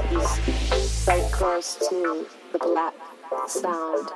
Right He's close to the black sound.